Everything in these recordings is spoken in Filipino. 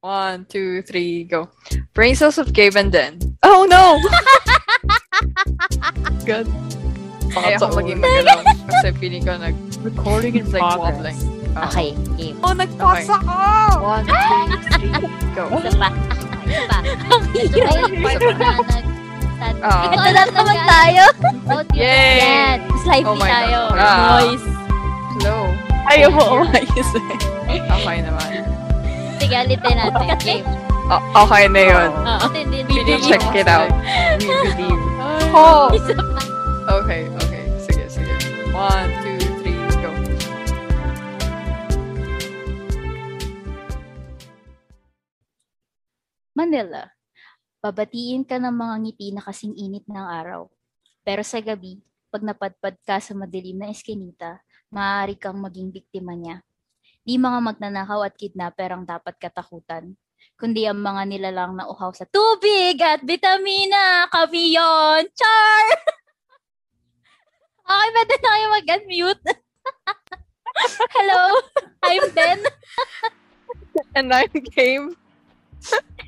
One, two, three, go. Brain cells of Gabe and Den. Oh no! Good. Kaya ako maging magalaw kasi feeling ko nag Recording in like progress. wobbling. Ah. Okay, game. Oh, nagpasa ako! One, two, three, go. Isa pa. Isa pa. Na nag... Ah. Ito lang na naman tayo. Yay! Yan. Slide Oh tayo. God. Noise. Slow. Ayaw mo umayos eh. Okay naman. Sige, ulitin natin. Game. O- okay na yun. We need check it out. We believe. Oh! Okay, okay. Sige, sige. One, two, three, go. Manila. Babatiin ka ng mga ngiti na kasing init ng araw. Pero sa gabi, pag napadpad ka sa madilim na eskinita, maaari kang maging biktima niya. Di mga magnanakaw at kidnapper ang dapat katakutan, kundi ang mga nilalang na uhaw sa tubig at bitamina. Kami yun! Char! okay, pwede na kayo mag-unmute. Hello, I'm Ben. And I'm Gabe.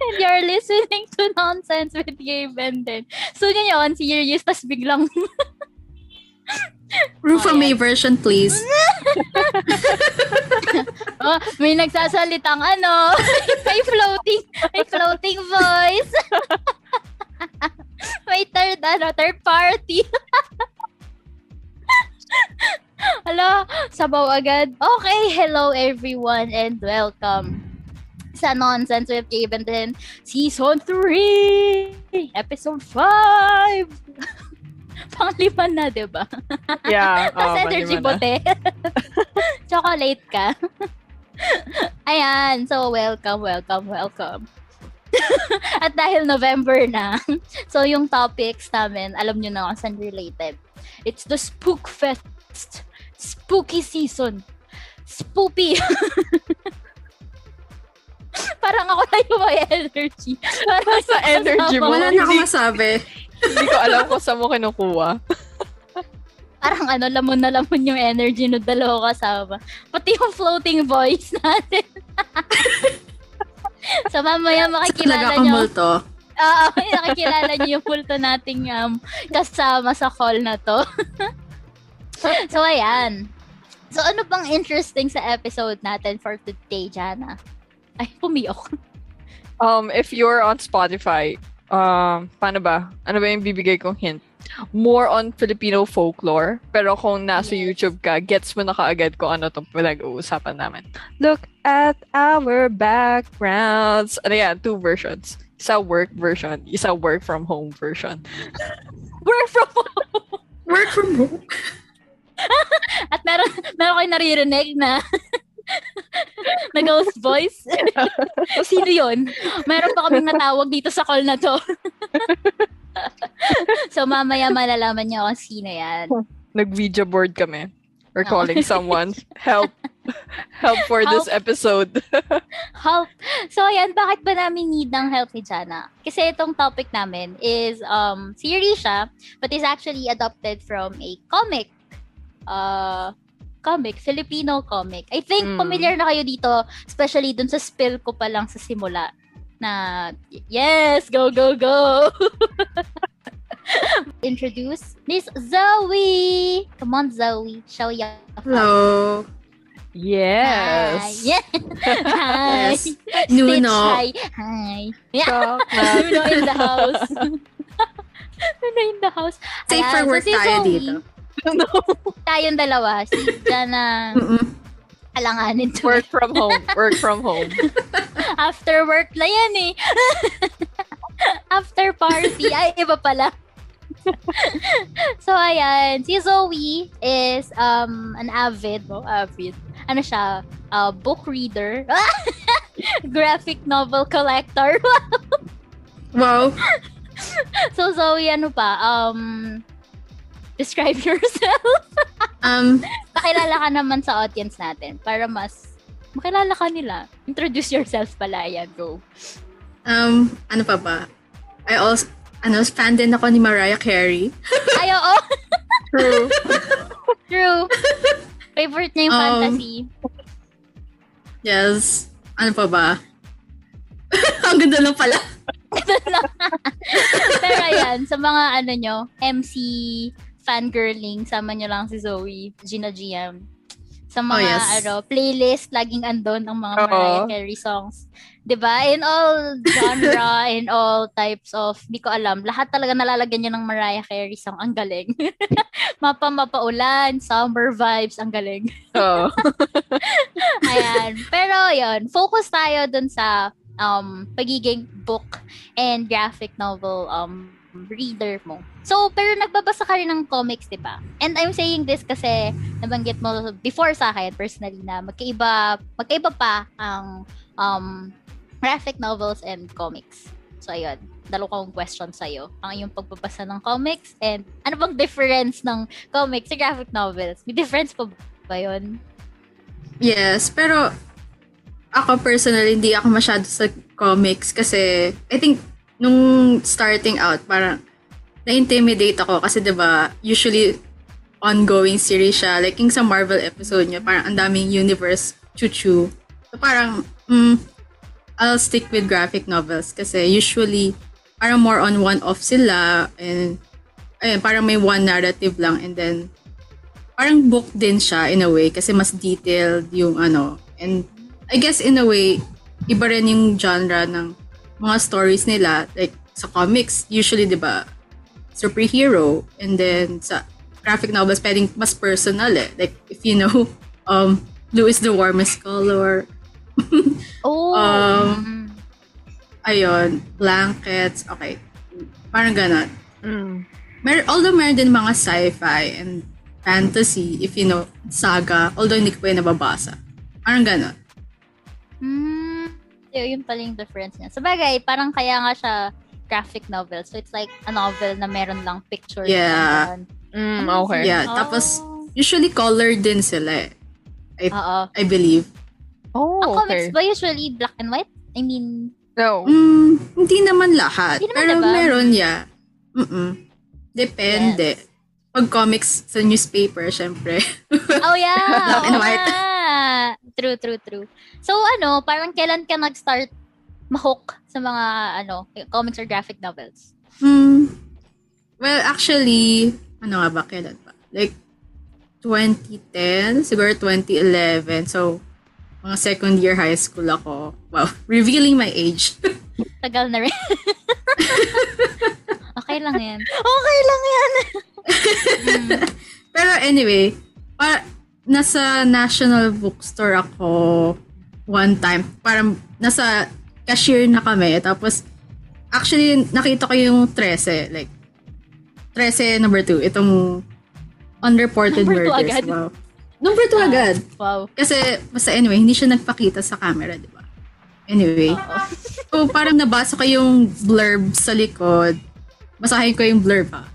And you're listening to Nonsense with Gabe and then. So, yun, serious, tas biglang, Rufa May version, please. oh, may nagsasalitang ano, may floating, may floating voice. may third, ano, third party. Hello, sabaw agad. Okay, hello everyone and welcome sa Nonsense with Gabe and then Season 3! Episode 5! Panglima na, di ba? Yeah. Tapos oh, energy bote. Chocolate ka. Ayan. So, welcome, welcome, welcome. At dahil November na, so yung topics namin, alam nyo na kung saan related. It's the Spook Fest. Spooky season. Spoopy. Parang ako na yung may energy. Parang Sa energy mo. Wala na akong masabi. Hindi ko alam kung saan mo kinukuha. parang ano, lamon na lamon yung energy no dalawa kasama. Pati yung floating voice natin. so mamaya makikilala akong nyo. multo. Oo, nakikilala nyo yung multo nating um, kasama sa call na to. so ayan. So ano bang interesting sa episode natin for today, Jana? Ay, pumiyok. Um, if you're on Spotify, um, paano ba? Ano ba yung bibigay kong hint? More on Filipino folklore. Pero kung nasa Yes. YouTube ka, gets mo na kaagad kung ano itong pinag-uusapan namin. Look at our backgrounds. Ano yan? Two versions. Isa work version, isa work from home version. Work from home. Work from home. At meron, meron kayo naririnig na na ghost voice. Sino yun? Meron pa kaming natawag dito sa call na to. so mamaya malalaman niyo kung sino yan. Nag-video board kami. We're Oh. calling someone. Help. Help for this Help. episode. Help! So ayan, bakit ba namin need ng help ni Jana? Kasi itong topic namin is um series siya, but is actually adopted from a comic. Uh, comic, Filipino comic. I think Mm. familiar na kayo dito, especially dun sa spill ko pa lang sa simula. Na, yes, go, go, go! Introduce Miss Zoe! Come on, Zoe. Show ya. Hello. Yes. Hi. Hi. Yes. Nuno. Stitch, hi. Hi. Yeah. Nuno in the house. Nuno in the house. Safe for Ayan, work so si tayo Zoe, dito. Tayong dalawa. Si Jana alanganin to. Work from home. Work from home. After work na yan eh. After party. Ay, iba pala. so, ayan. Si Zoe is um an avid, no? Avid. Ano siya? Uh, book reader. Graphic novel collector. Wow. so, Zoe, ano pa? Um, describe yourself. Um, Pakilala ka naman sa audience natin para mas makilala ka nila. Introduce yourself pala. Ayan, go. um, ano pa ba? I also, ano, fan din ako ni Mariah Carey. Ay, oo. True. True. Favorite niya yung Um, fantasy. Yes. Ano pa ba? ang ganda lang pala. Pero ayan, sa mga ano nyo, MC fangirling, sama nyo lang si Zoe, Gina GM. Sa mga Oh, yes. ano, playlist, laging andon ang mga Oo. Mariah Carey songs. 'Di ba In all genre, in all types of, di ko alam, lahat talaga nalalagyan nyo ng Mariah Carey song. Ang galing. Mapa mapaulan, summer vibes, ang galing. Oo. Ayan. Pero yon focus tayo dun sa um, pagiging book and graphic novel um, reader mo. So, pero nagbabasa ka rin ng comics, di ba? And I'm saying this kasi nabanggit mo before sa akin personally na magkaiba, magkaiba pa ang um, graphic novels and comics. So, ayun. Dalo kong question sa'yo. Ang iyong pagbabasa ng comics and ano bang difference ng comics sa graphic novels? May difference pa ba yun? Yes, pero ako personally, hindi ako masyado sa comics kasi I think nung starting out, parang na-intimidate ako kasi 'di ba usually ongoing series siya. Like yung sa Marvel episode niya, parang ang daming universe chuchu. So parang, mm, I'll stick with graphic novels kasi usually parang more on one-off sila and ayun, parang may one narrative lang and then parang book din siya in a way kasi mas detailed yung ano. And I guess in a way, iba rin yung genre ng mga stories nila. Like sa comics, usually, di ba, superhero. And then sa graphic novels, pwedeng mas personal eh. Like if you know, um, Blue is the warmest color. Oh! Um, mm. Ayun, blankets. Okay. Parang ganon. Mm. Mer although meron din mga sci-fi and fantasy, if you know, saga, although hindi ko pa yun nababasa. Parang ganon. Hmm. Yun, yun pala yung difference niya. Sa bagay, parang kaya nga siya graphic novel. So, it's like a novel na meron lang pictures. Yeah. Mm, Amazing. okay. Yeah, Oh. tapos usually colored din sila eh. ganun. Oo. I believe. Oh, Ang comics okay. ba usually black and white? I mean, No. Mm, hindi naman lahat. Hindi naman, pero diba? meron ya. Mm Depende. Pag comics sa newspaper, syempre. oh yeah. Black and oo white. nga. True, true, true. So, ano, parang kailan ka nag-start mahook sa mga, ano, comics or graphic novels? Hmm. Well, actually, ano nga ba, kailan pa? Like, 2010, siguro 2011. So, mga second year high school ako. Wow, revealing my age. Tagal na rin. okay lang yan. Okay lang yan. Mm. Pero anyway, para, nasa National Bookstore ako one time. Parang nasa cashier na kami. Tapos, actually, nakita ko yung 13. Like, 13 number 2. Itong unreported Number two murders. agad? Wow. Number 2 agad. Wow. Kasi, basta anyway, hindi siya nagpakita sa camera, di ba? Anyway. So, parang nabasa ko yung blurb sa likod. Basahin ko yung blurb ha.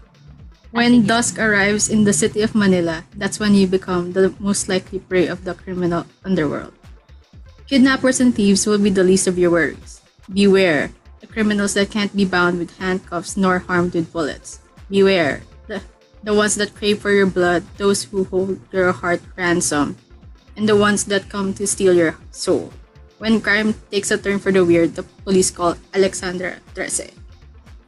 When dusk arrives in the city of Manila, that's when you become the most likely prey of the criminal underworld. Kidnappers and thieves will be the least of your worries. Beware, the criminals that can't be bound with handcuffs nor harmed with bullets. Beware, the, the ones that crave for your blood, those who hold your heart ransom, and the ones that come to steal your soul. When crime takes a turn for the weird, the police call Alexandra Trece.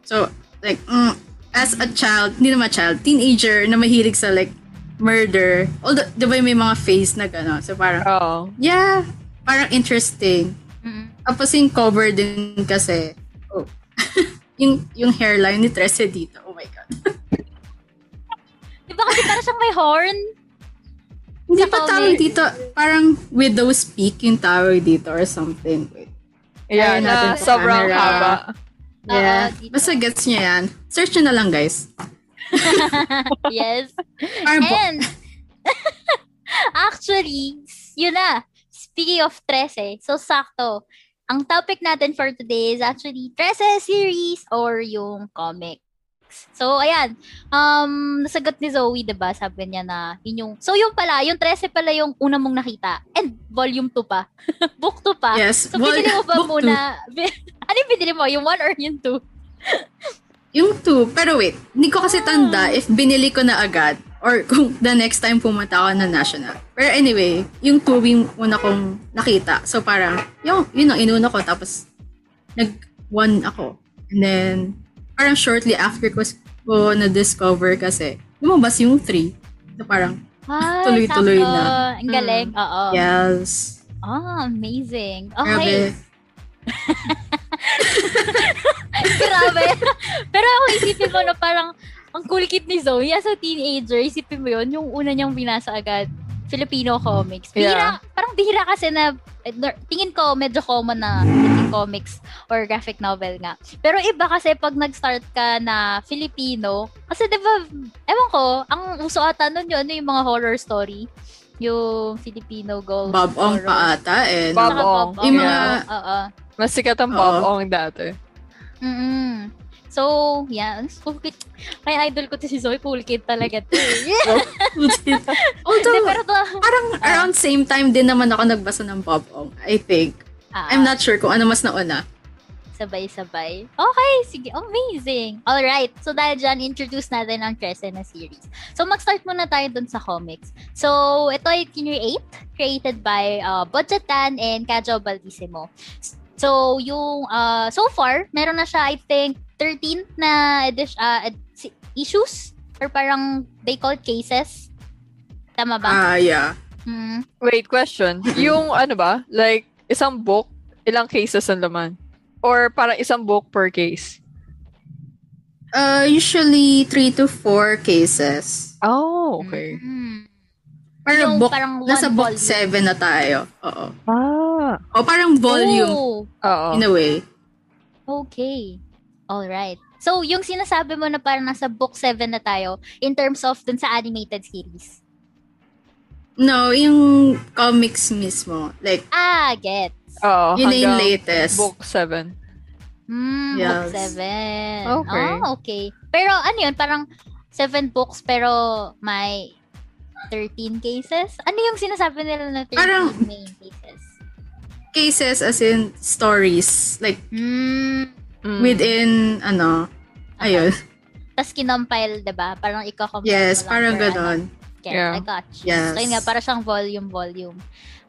So, like, mm, as a child, hindi naman child, teenager na mahilig sa like murder, although, di ba may mga face na gano'n? So, parang, Oh. yeah, parang interesting. Mm. Tapos yung cover din kasi, oh, yung, yung hairline ni Trece dito, oh my God. Di ba kasi parang siyang may horn? Hindi pa tawag dito, parang widow's peak yung tawag dito or something. Wait. Yeah, Ayaw na natin sa sobrang camera. haba. Yeah. Oo. Basta gets niya yan. Search nyo na lang, guys. yes. And, actually, yun na. Speaking of 13, so sakto. Ang topic natin for today is actually 13 series or yung So, ayan. Um, nasagot ni Zoe, diba? Sabi niya na, yun yung, so yung pala, yung 13 pala yung una mong nakita. And volume 2 pa. Book 2 pa. yes. So, Well, binili mo ba muna? ano yung binili mo? Yung 1 or yung 2? two. Yung two. Pero wait, hindi ko kasi tanda if binili ko na agad or kung the next time pumunta ako na national. Pero anyway, yung two yung una kong nakita. So parang, yung, yun ang inuna ko. Tapos, nag-one ako. And then, parang shortly after ko, ko na-discover kasi, lumabas yung three. So parang, Ah, Tuloy-tuloy sakto. na. Ang galing. Oo. yes. Ah, amazing. Grabe. Okay. Grabe. Pero ako isipin mo na parang ang cool kid ni Zoe as a teenager. Isipin mo yun, yung una niyang binasa agad. Filipino comics. Bihira, parang bihira kasi na eh, tingin ko medyo common na Philippine comics or graphic novel nga. Pero iba kasi pag nag-start ka na Filipino, kasi 'di ba, ewan ko, ang uso ata nun yun, ano yung mga horror story, yung Filipino ghost Bob Ong horror. pa ata. And, Bob Saka Ong. Bob Yung mga- Oo. Mas sikat ang Bob Oo. Ong dati. Mm-mm. So, yeah. Cool kid. Kaya idol ko to si Zoe. Kid talaga to. eh. Hindi, although, pero to, parang around same time din naman ako nagbasa ng Bob Ong. I think. ah, I'm not sure kung ano mas nauna. sabay-sabay. Okay, sige. Amazing. Alright. So, dahil dyan, introduce natin ang Crescent na series. So, mag-start muna tayo dun sa comics. So, ito ay Kinry 8, created by uh, Budget Dan and Kajo Baldissimo. So, yung, uh, so far, meron na siya, I think, 13 na edition, uh, ed- si- issues? Or parang, they call it cases? Tama ba? Ah, yeah. Hmm. Wait, question. yung ano ba? Like, isang book, ilang cases ang laman? Or parang isang book per case? Uh, usually, three to four cases. Oh, okay. Hmm. Parang Yung book, parang nasa book volume. seven na tayo. Oo. Ah. O parang volume, Oh. Oo. in a way. Okay. All right. So, yung sinasabi mo na parang nasa book 7 na tayo in terms of dun sa animated series. No, yung comics mismo. Like, Ah, get. Oo. yun na yung latest. Book 7. Hmm, Yes. book 7. Okay. Ah, okay. Pero ano yun, parang 7 books pero may 13 cases? Ano yung sinasabi nila na 13 Parang- main cases? cases as in stories. Like, Hmm. Mm. within, ano, ayun. Tapos kinompile, diba? Parang ikaw Yes, parang ganon. Get, Yeah. I got you. Yes. So, yun nga, para siyang volume-volume.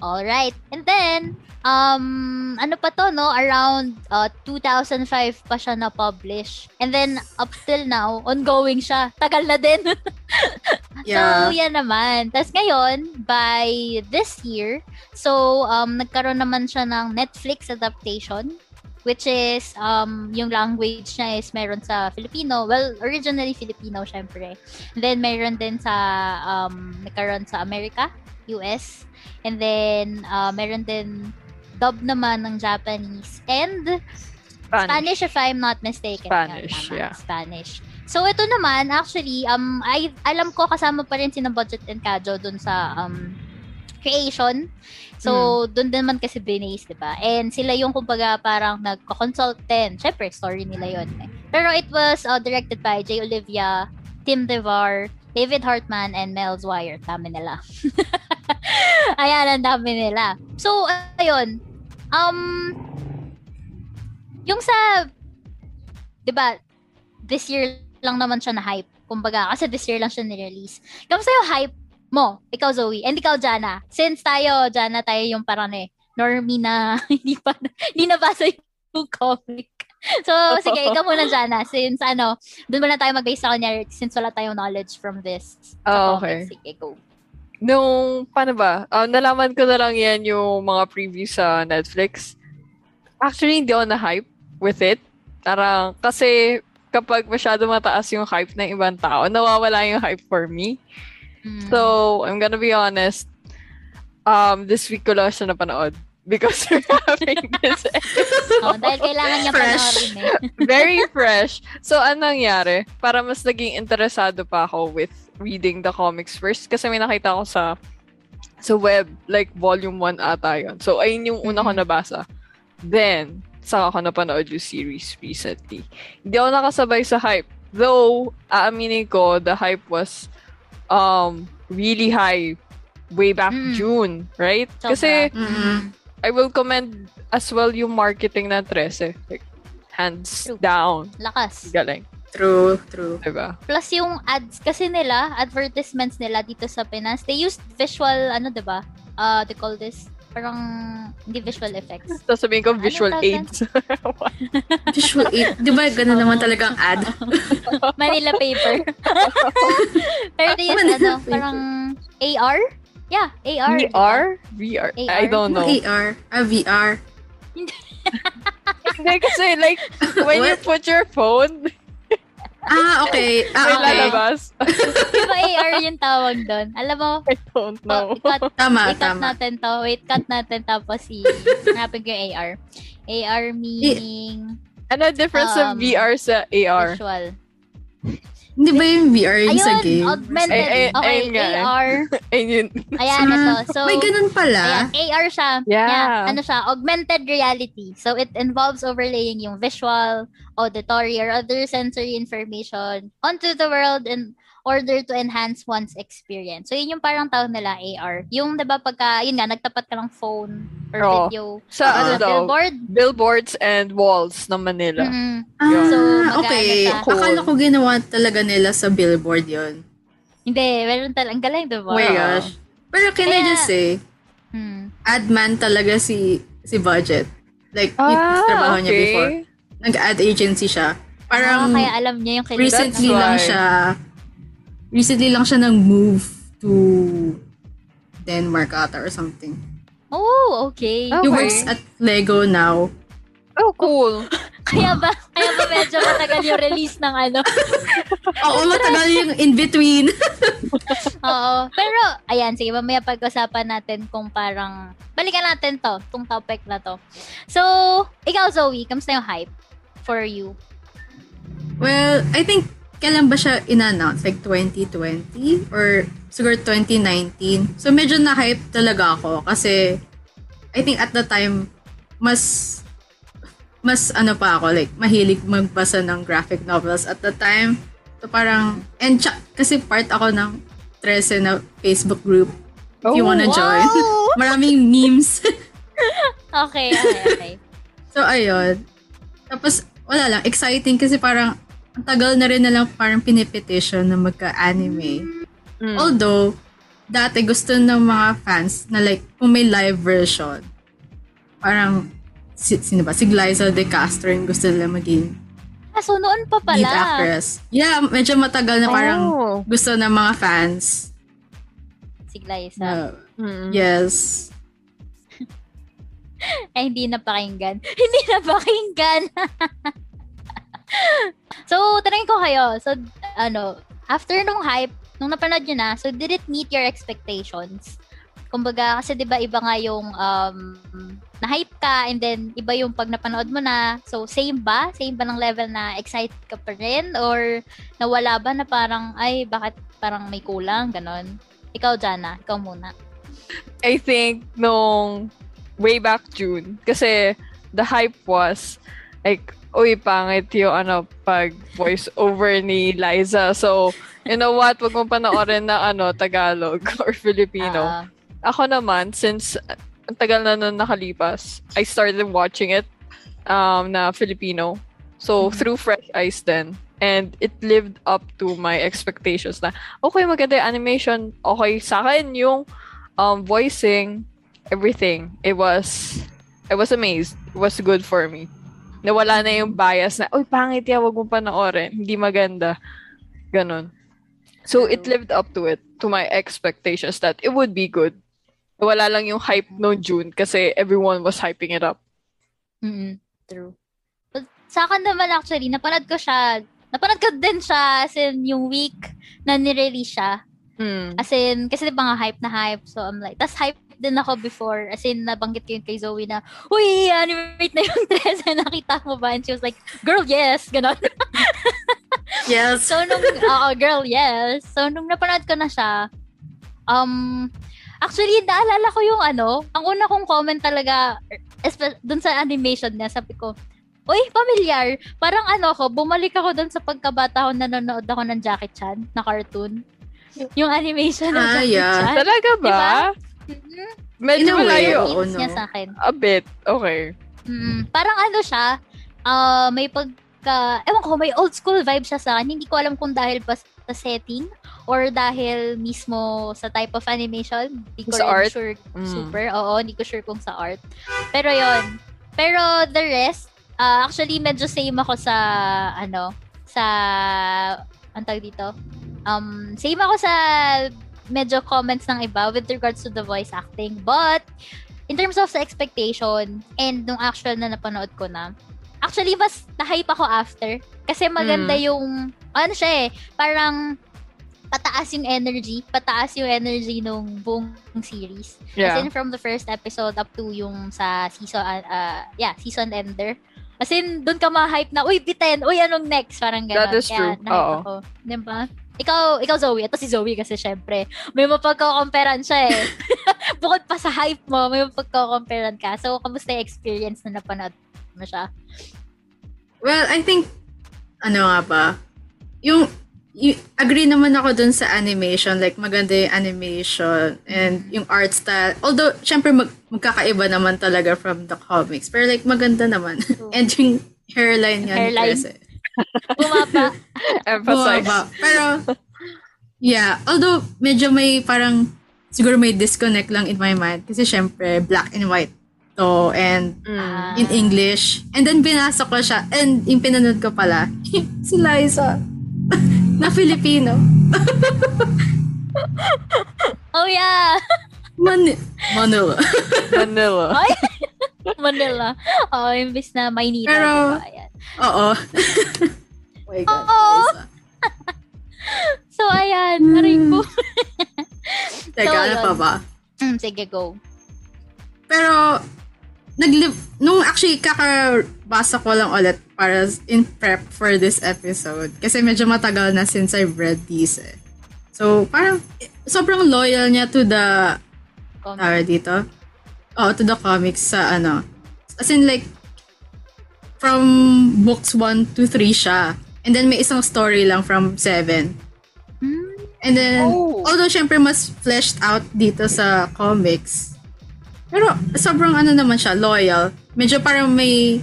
Alright. And then, um, ano pa to, no? Around uh, 2005 pa siya na-publish. And then, up till now, ongoing siya. Tagal na din. Yeah. So, yan naman. Tapos ngayon, by this year, so, um, nagkaroon naman siya ng Netflix adaptation which is um yung language niya is meron sa Filipino. Well, originally Filipino syempre. And then meron din sa um nagkaroon sa America, US. And then uh, meron din dub naman ng Japanese and Spanish. Spanish if I'm not mistaken. Spanish, yeah. Spanish. So ito naman actually um I alam ko kasama pa rin si Budget and Kajo dun sa um creation. So, doon din man kasi binase, di ba? And sila yung kumbaga parang nagko-consult din. Siyempre, story nila yon eh. Pero it was uh, directed by J. Olivia, Tim DeVar, David Hartman, and Mel Zwire. Dami nila. Ayan, ang dami nila. So, ayun. Um, yung sa, di ba, this year lang naman siya na hype. Kumbaga, kasi this year lang siya nirelease. Kamusta yung hype mo, ikaw Zoe, and ikaw Jana. Since tayo, Jana, tayo yung parang eh, normie na hindi pa, hindi nabasa yung comic. So, sige, ikaw muna Jana. Since ano, doon muna tayo mag-base sa kanya since wala tayong knowledge from this. Oh, okay. comics. Sige, go. Nung, paano ba? Ah, nalaman ko na lang yan yung mga previews sa Netflix. Actually, hindi ako na-hype with it. Parang, kasi kapag masyado mataas yung hype ng ibang tao, nawawala yung hype for me. Mm. So, I'm gonna be honest. Um, this week ko lang siya napanood. Because we're having this oh, dahil kailangan niya Fresh. panoorin eh. very fresh. So, anong nangyari? Para mas naging interesado pa ako with reading the comics first. Kasi may nakita ko sa sa web, like volume 1 ata yun. So, ayun yung una ko Mhm. nabasa. Then, saka ako napanood yung series recently. Hindi ako nakasabay sa hype. Though, aaminin ko, the hype was um really high way back Mm. June, right? Sobra. Kasi, Mm. I will commend as well yung marketing ng 13. Like, hands True. down. Lakas. Galing. True, true. Diba? Plus yung ads kasi nila, advertisements nila dito sa Pinas, they used visual, ano 'di ba? Uh, they call this Parang, hindi visual effects. Tapos sabihin ko, Ano visual tawag aids. Visual aid. Di ba ganun naman talagang ad? Manila paper. Pero yun, Manila ano, paper. parang AR? Yeah, AR. VR? VR? I AR? don't know. AR. Ah, VR. Hindi kasi like, when you What? put your phone, Ah, okay. Ah, okay. lalabas. Di ba AR yung tawag doon? Alam mo, I don't know. oh, i-cut, Tama, i-cut tama. natin to. Wait, cut natin tapos i hanapin ko yung AR. AR meaning Ano difference of Um, VR sa AR? visual. Hindi ba yung VR yung sa Ayun, game? augmented. Ay, ay, okay, ayun nga. AR. Ayun. Ayan, ito. So, May ganun pala. Ayan, AR siya. Yeah. Ano siya? Augmented reality. So, it involves overlaying yung visual, auditory, or other sensory information onto the world in order to enhance one's experience. So, yun yung parang tawag nila, AR. Yung, di ba, pagka, yun nga, nagtapat ka ng phone or Oo. video Sa Ah, ano daw? billboard. Billboards and walls ng Manila. Mm, Ah, So, okay. siya. Akala ko ginawa talaga nila sa billboard yon. hindi, meron talaga. Ang galing, di ba? Oh my gosh. Pero can I Kaya- just say, Hmm. ad man talaga si si Budget. Like, yung Ah, trabaho niya before. okay. Nag-ad agency siya. Parang Ah, kaya alam niya yung kailangan. recently lang siya recently lang siya nag-move to Denmark ata or something. Oh, okay. He Okay. works at Lego now. Oh, cool. Kaya ba, kaya ba medyo matagal yung release ng ano? Oo, matagal yung in-between. Oo. Pero, ayan, sige, mamaya pag-usapan natin kung parang, balikan natin to, tong topic na to. So, ikaw, Zoe, kamusta yung hype for you? well, I think kailan ba siya in-announce? Like 2020? Or siguro 2019? So medyo na-hype talaga ako kasi I think at the time, mas mas ano pa ako, like, mahilig magbasa ng graphic novels at the time. So parang, and tsa- kasi part ako ng 13 na Facebook group. If you Oh, wanna join. wow! Maraming memes. Okay, okay, okay. So, ayun. Tapos, wala lang. Exciting kasi parang ang tagal na rin na lang parang pinipetition na magka-anime. Mm. Although, dati gusto ng mga fans na like, kung may live version, parang, si, sino ba? Si Glyza De Castro yung gusto nila maging Ah, so noon pa lead pala. actress. Yeah, medyo matagal na parang Oh. gusto ng mga fans. Si Glyza. Mm. yes. Ay, hindi na pakinggan. hindi na pakinggan. so, tanongin ko kayo. So, ano, after nung hype, nung napanood nyo na, so did it meet your expectations? Kumbaga, kasi di ba iba nga yung um, na-hype ka and then iba yung pag napanood mo na. So, same ba? Same ba ng level na excited ka pa rin? Or nawala ba na parang, ay, bakit parang may kulang? Ganon. Ikaw, Jana. Ikaw muna. I think nung way back June, kasi the hype was like, uy, pangit yung ano, pag voice over ni Liza. So, you know what? Wag mo panoorin na ano, Tagalog or Filipino. Ah, Ako naman, since ang tagal na nun nakalipas, I started watching it um, na Filipino. So, Mhm. through fresh eyes then. And it lived up to my expectations na, okay, maganda yung animation. Okay, sa akin yung um, voicing, everything. It was, I was amazed. It was good for me. Nawala na yung bias na, uy, pangit yan, wag mo panoorin. Hindi maganda. Ganon. So, it lived up to it, to my expectations that it would be good. Wala lang yung hype no June kasi everyone was hyping it up. Mm, true. But sa akin naman actually, napanood ko siya, napanood ko din siya as in yung week na nirelease siya. Hmm. As in, kasi di ba nga hype na hype. So I'm like, tas hype din ako before. As in, nabanggit ko yun kay Zoe na, Uy, animate na yung 13. Nakita mo ba? And she was like, girl, yes. Ganon. Yes. So, nung, oo, girl, yes. So, nung napanood ko na siya, um, actually, naalala ko yung ano, ang una kong comment talaga, espe- dun sa animation niya, sabi ko, Uy, familiar. Parang ano ko, bumalik ako dun sa pagkabata ko, nanonood ako ng Jackie Chan, na cartoon. Yung animation ng Ah, Jackie yeah. Chan. Talaga ba? Diba? Medyo malayo. Hits niya no. sa akin. A bit. Okay. Mm, parang ano siya, ah, may pagka, ewan ko, may old school vibe siya sa akin. Hindi ko alam kung dahil ba sa setting or dahil mismo sa type of animation. Hindi ko Sa rin art? sure Mm. super. Oo, hindi ko sure kung sa art. Pero yon Pero the rest, ah, actually medyo same ako sa ano, sa ang tawag dito. Um, same ako sa medyo comments ng iba with regards to the voice acting. But in terms of sa expectation and nung actual na napanood ko na, actually mas na-hype ako after kasi maganda yung ano siya eh, parang pataas yung energy, pataas yung energy nung buong series. As Yeah. in from the first episode up to yung sa season, uh, yeah, season ender. As in, doon ka ma-hype na, uy, biten, uy, anong next? Parang gano'n. That is Kaya true. na-hype Oo. ako. Diba? Ikaw, ikaw Zoe. Ito si Zoe kasi syempre, may mapagkakomperan siya eh. Bukod pa sa hype mo, may mapagkakomperan ka. So, kamusta yung experience na napanood mo siya? Well, I think, ano nga ba, yung, y- agree naman ako dun sa animation, like maganda yung animation and yung art style. Although, syempre mag, magkakaiba naman talaga from the comics. Pero like maganda naman. and yung hairline niya ni Hairline. Eh. Bumaba. Emphasize. Bumaba. Pero, yeah. Although, medyo may parang, siguro may disconnect lang in my mind. Kasi syempre, black and white to. And Mm. in English. And then, binasa ko siya. And yung pinanood ko pala, si Liza. na Filipino. oh yeah! Man- Manila. Manila. Ay! Manila. Oo, oh, imbis na Maynila. Pero- diba? Ayan. Oo. oh my God, Oo. Liza. So, ayan. Aray ko. Teka, So, ano pa ba? Mm, sige, go. Pero, naglive, nung actually kakabasa ko lang ulit para in prep for this episode. Kasi medyo matagal na since I've read these eh. So, parang sobrang loyal niya to the, Comment. tawag dito? Oh, to the comics sa ano. As in like, from books 1 to 3 siya. And then may isang story lang from 7. Hmm? And then, Oh. although syempre mas fleshed out dito sa comics, pero sobrang ano naman siya, loyal. Medyo parang may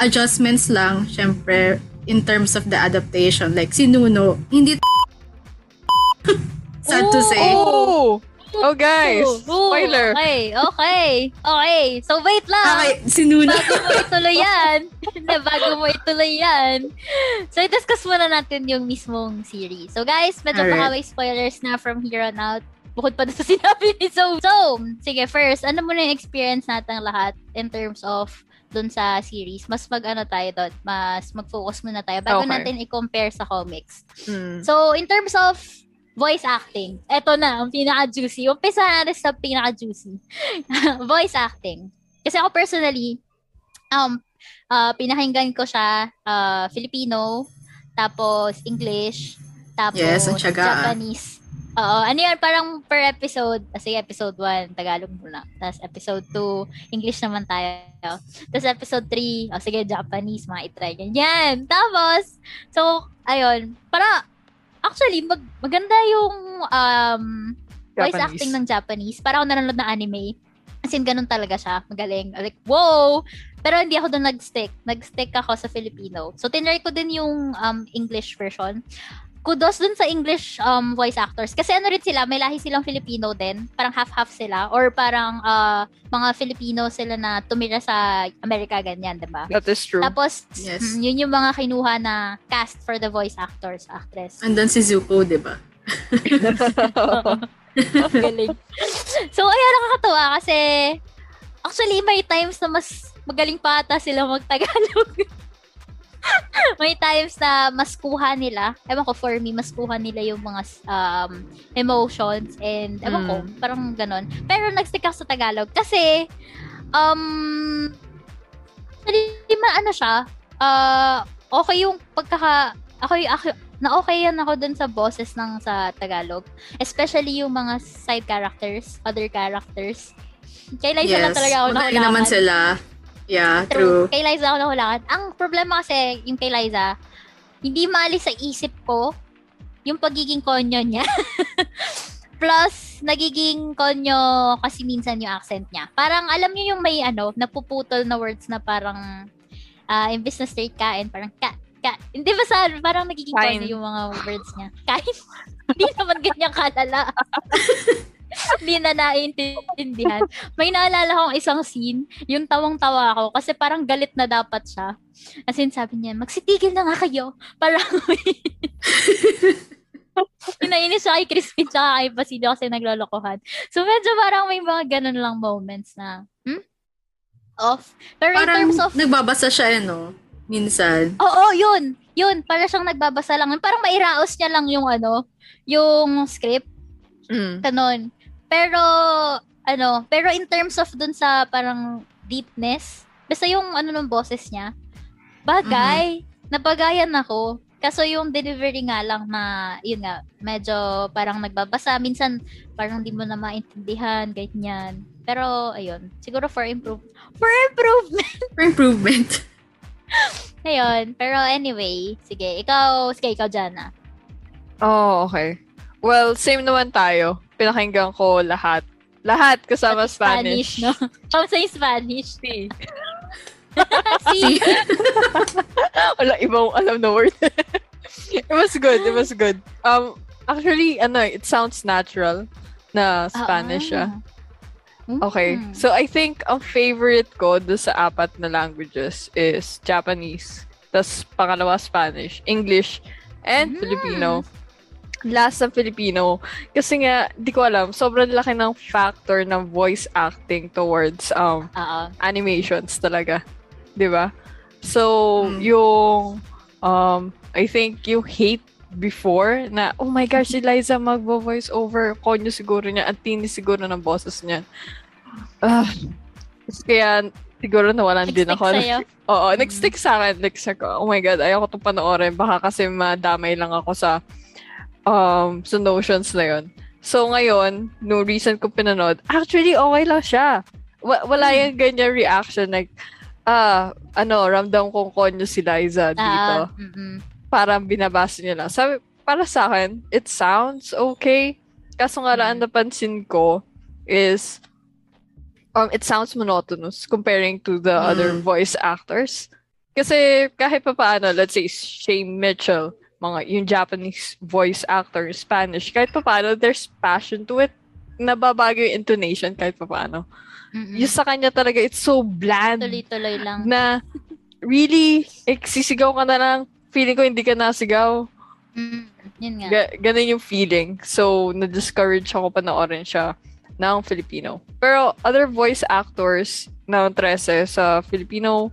adjustments lang, syempre, in terms of the adaptation. Like, si Nuno, hindi sad to say. Oh! Oh, guys. Ooh, Spoiler. Okay, okay. Okay. So, wait lang. Okay, si Nuno. Bago mo ituloy yan. Hindi, bago mo ituloy yan. So, i-discuss muna natin yung mismong series. So, guys, medyo Alright. baka may spoilers na from here on out. Bukod pa doon sa sinabi ni Zoe. So, sige, first, ano muna yung experience natin lahat in terms of dun sa series. Mas mag-ano tayo doon. Mas mag-focus muna tayo bago Okay. natin i-compare sa comics. Mm. So, in terms of voice acting, eto na, ang pinaka-juicy. Umpisa natin sa pinaka-juicy. voice acting. Kasi ako personally, um, uh, pinakinggan ko siya uh, Filipino, tapos English, tapos Yes, ang tiyaga, ah. Japanese. Oo, ano yan, parang per episode, kasi episode 1, Tagalog muna. Tapos episode 2, English naman tayo. Tapos episode 3, oh, sige, Japanese, mga itry ganyan. Tapos, so, ayun, para, actually, mag, maganda yung um, voice Japanese. acting ng Japanese. Para ako nanonood ng anime. As in, ganun talaga siya. Magaling. Like, wow! Pero hindi ako doon nag-stick. Nag-stick ako sa Filipino. So, tinry ko din yung um, English version. Kudos dun sa English um, voice actors. Kasi ano rin sila, may lahi silang Filipino din. Parang half-half sila. Or parang ah, mga Filipino sila na tumira sa Amerika, ganyan, diba? That is true. Tapos, Yes. mm, yun yung mga kinuha na cast for the voice actors, actress. Andun si Zuko, di ba? Galing. so, ayun, nakakatuwa kasi actually, may times na mas magaling pa ata sila mag-Tagalog. may times na mas kuha nila, ewan ko for me, mas kuha nila yung mga um, emotions and ewan ko, parang ganon. Pero nag-stick ako sa Tagalog kasi um hindi man ano siya, uh, okay yung pagkaka ako, yung- ako na okay yan ako dun sa boses ng sa Tagalog. Especially yung mga side characters, other characters. Kay Liza lang talaga ako Magaling naman sila. Yeah, True. true. Kay Liza ako nahulangan. Ang problema kasi, yung kay Liza, hindi maalis sa isip ko yung pagiging konyo niya. Plus, nagiging konyo kasi minsan yung accent niya. Parang, alam niyo yung may ano, napuputol na words na parang, ah imbis na straight kain, parang ka, ka. Hindi ba sa, parang nagiging konyo yung mga words niya. Kain. Hindi naman ganyan kalala. Hindi na naiintindihan. May naalala kong isang scene, yung tawang-tawa ako kasi parang galit na dapat siya. As in, sabi niya, magsitigil na nga kayo. Parang Pinainis siya kay Crispin tsaka kay Basido kasi naglolokohan. So, medyo parang may mga ganun lang moments na, hmm? Off. Pero in Parang terms of nagbabasa siya, eh, no? Minsan. Oo, yun. Yun, para siyang nagbabasa lang. Parang mairaos niya lang yung ano, yung script, Mm. kanon. Pero, ano, pero in terms of dun sa parang deepness, basta yung ano ng boses niya, bagay, napagayan ako. Kaso yung delivery nga lang na, yun nga, medyo parang nagbabasa. Minsan, parang di mo na maintindihan, ganyan. Pero, ayun, siguro for improve for improvement For improvement. Ngayon, pero anyway, sige, ikaw, sige, ikaw, Jana. Oh, okay. Well, same naman tayo. Pinakinggan ko lahat. Lahat kasama Pati Spanish. no? Kung sa Spanish. Si. si, Wala, ibang alam na word. it was good. It was good. Um, actually, ano, it sounds natural na Spanish siya. Ah. Okay. Mm. So, I think ang favorite ko do sa apat na languages is Japanese. Tapos, pangalawa, Spanish, English, and Mm. Filipino. Last ng Filipino. Kasi nga, di ko alam, sobrang laki ng factor ng voice acting towards um Oo. animations talaga. 'Di ba? So, Mm. yung um I think you hate before na oh my gosh, si Liza magvo-voice over konyo siguro niya at tinis siguro ng boses niya. Ah. kaya siguro nawalan din Nag-stick ako. sa'yo? Oo, nag-stick sa akin. Ko, oh my God, ayoko itong panoorin. Baka kasi madamay lang ako sa um, sa notions na yun. So, ngayon, no recent ko pinanood, actually, okay lang siya. Wa- wala Hmm. yung ganyan reaction. Like, ah, ano, ramdam kong konyo si Liza dito. Ah, mm-mm. Parang binabasa niya lang. Sabi, para sa akin, it sounds okay. Kaso nga lang, ang Mm. napansin ko is, um, it sounds monotonous comparing to the Mm. other voice actors. Kasi kahit pa paano, let's say, Shane Mitchell, mga yung Japanese voice actor, Spanish, kahit pa paano, there's passion to it. Nababago yung intonation kahit pa paano. Mm-mm. Yung sa kanya talaga, it's so bland Tuloy-tuloy lang. na really, eh, sisigaw ka na lang. Feeling ko hindi ka nasigaw. Mm, yun nga. Ga- ganun yung feeling. So, na-discourage ako panoorin siya ng Filipino. Pero other voice actors ng 13 sa Filipino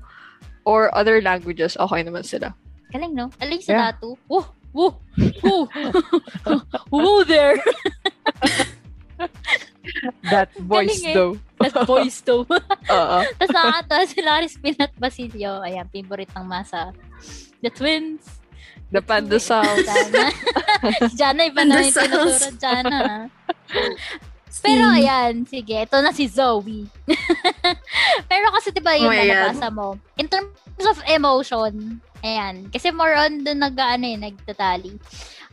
or other languages, okay naman sila. Galing, no? Aling sa Yeah. datu. Woo! Woo! Woo! Woo there! That voice Galing eh. though. That voice to. Oo. Tapos nakakatawa si Crispin at Basilio. Ayan, favorite ng masa. The twins. The Pandasals. Jana. si Jana, iba na yung tinuturo Jana. Pero ayan, sige, ito na si Zoe. Pero kasi 'di ba yun Oh my na God. nabasa mo. In terms of emotion, ayan, kasi more on dun nag ano eh, nagtatali.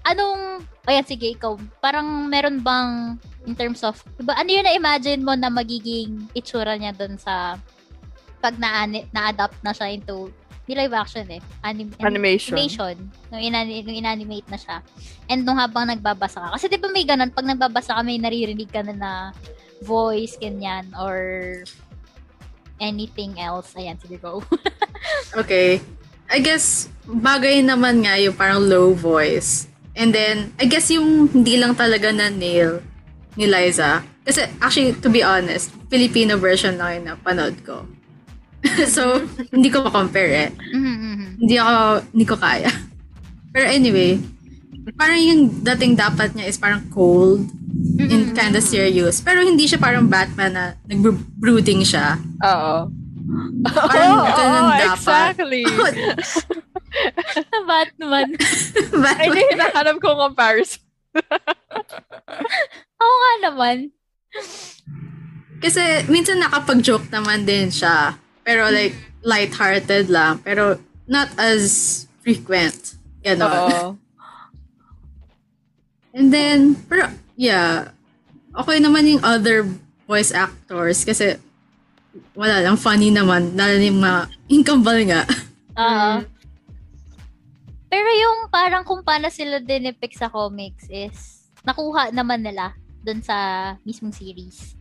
Anong, ayan sige, ikaw, parang meron bang in terms of, diba, ano yun na-imagine mo na magiging itsura niya dun sa pag na na-adapt na siya into di live action eh. Anim- Animation. Animation. Nung, inani- nung inanimate na siya. And nung habang nagbabasa ka. Kasi di ba may ganun, pag nagbabasa ka, may naririnig ka na na voice, ganyan, or anything else. Ayan, sige go. Okay. I guess, bagay naman nga yung parang low voice. And then, I guess yung hindi lang talaga na nail ni Liza. Kasi, actually, to be honest, Filipino version lang yung napanood ko. so, hindi ko ma-compare eh. Mhm, Hindi ako, hindi ko kaya. Pero anyway, parang yung dating dapat niya is parang cold and kind of serious. Pero hindi siya parang Batman na nag-brooding siya. Oo. Parang Oo, ganun oo, dapat. exactly. Batman. Ay, Batman. hindi hinahanap ko comparison. Oo nga naman. Kasi minsan nakapag-joke naman din siya. Pero like, light-hearted lang. Pero not as frequent. Ganon. Oo. And then, pero yeah, okay naman yung other voice actors kasi wala lang, funny naman. Lalo na yung mga inkambal nga. Oo. Mm. Pero yung parang kung paano sila dinipict sa comics is nakuha naman nila dun sa mismong series.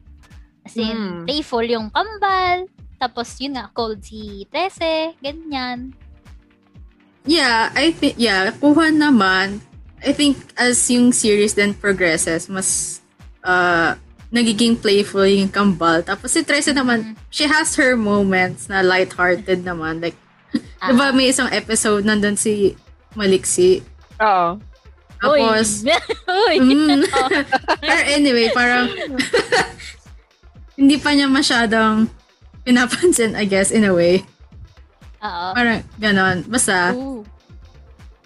As in, Hmm. playful yung kambal, tapos yun nga, cold si Tese, ganyan. Yeah, I think, yeah, kuha naman. I think as yung series then progresses, mas uh, nagiging playful yung kambal. Tapos si Trece naman, she has her moments na lighthearted naman. Like, Ah. diba may isang episode nandun si Maliksi. Oo. Tapos, Uy! mm, pero anyway, parang hindi pa niya masyadong pinapansin, I guess, in a way. Oo. Parang ganon. Basta, Ooh.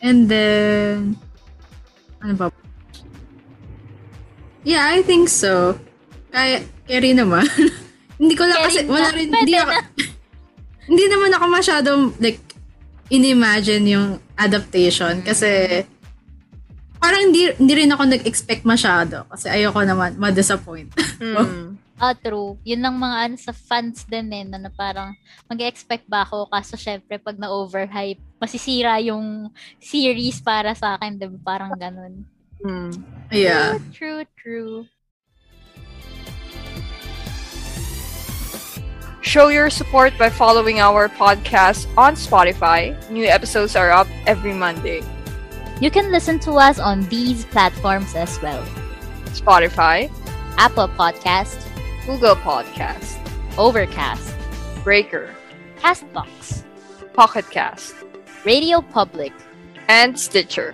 And then, ano ba? Yeah, I think so. Kaya, carry naman. hindi ko lang kasi, Carry wala na. rin, hindi ako, hindi naman ako masyadong, like, in-imagine yung adaptation. Kasi, parang hindi, hindi rin ako nag-expect masyado. Kasi ayoko naman ma-disappoint. Mm. Ah, true. Yun lang mga ano sa fans din eh, na, na parang mag-expect ba ako kaso syempre pag na-overhype, masisira yung series para sa akin, diba? Parang ganun. Mm. yeah. True, true. Show your support by following our podcast on Spotify. New episodes are up every Monday. You can listen to us on these platforms as well. Spotify, Apple Podcast, Google Podcast, Overcast, Breaker, Castbox, Pocket Cast, Radio Public. and Stitcher.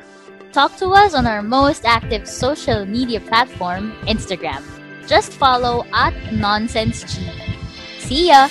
Talk to us on our most active social media platform, Instagram. Just follow at Nonsense NonsenseG. See ya!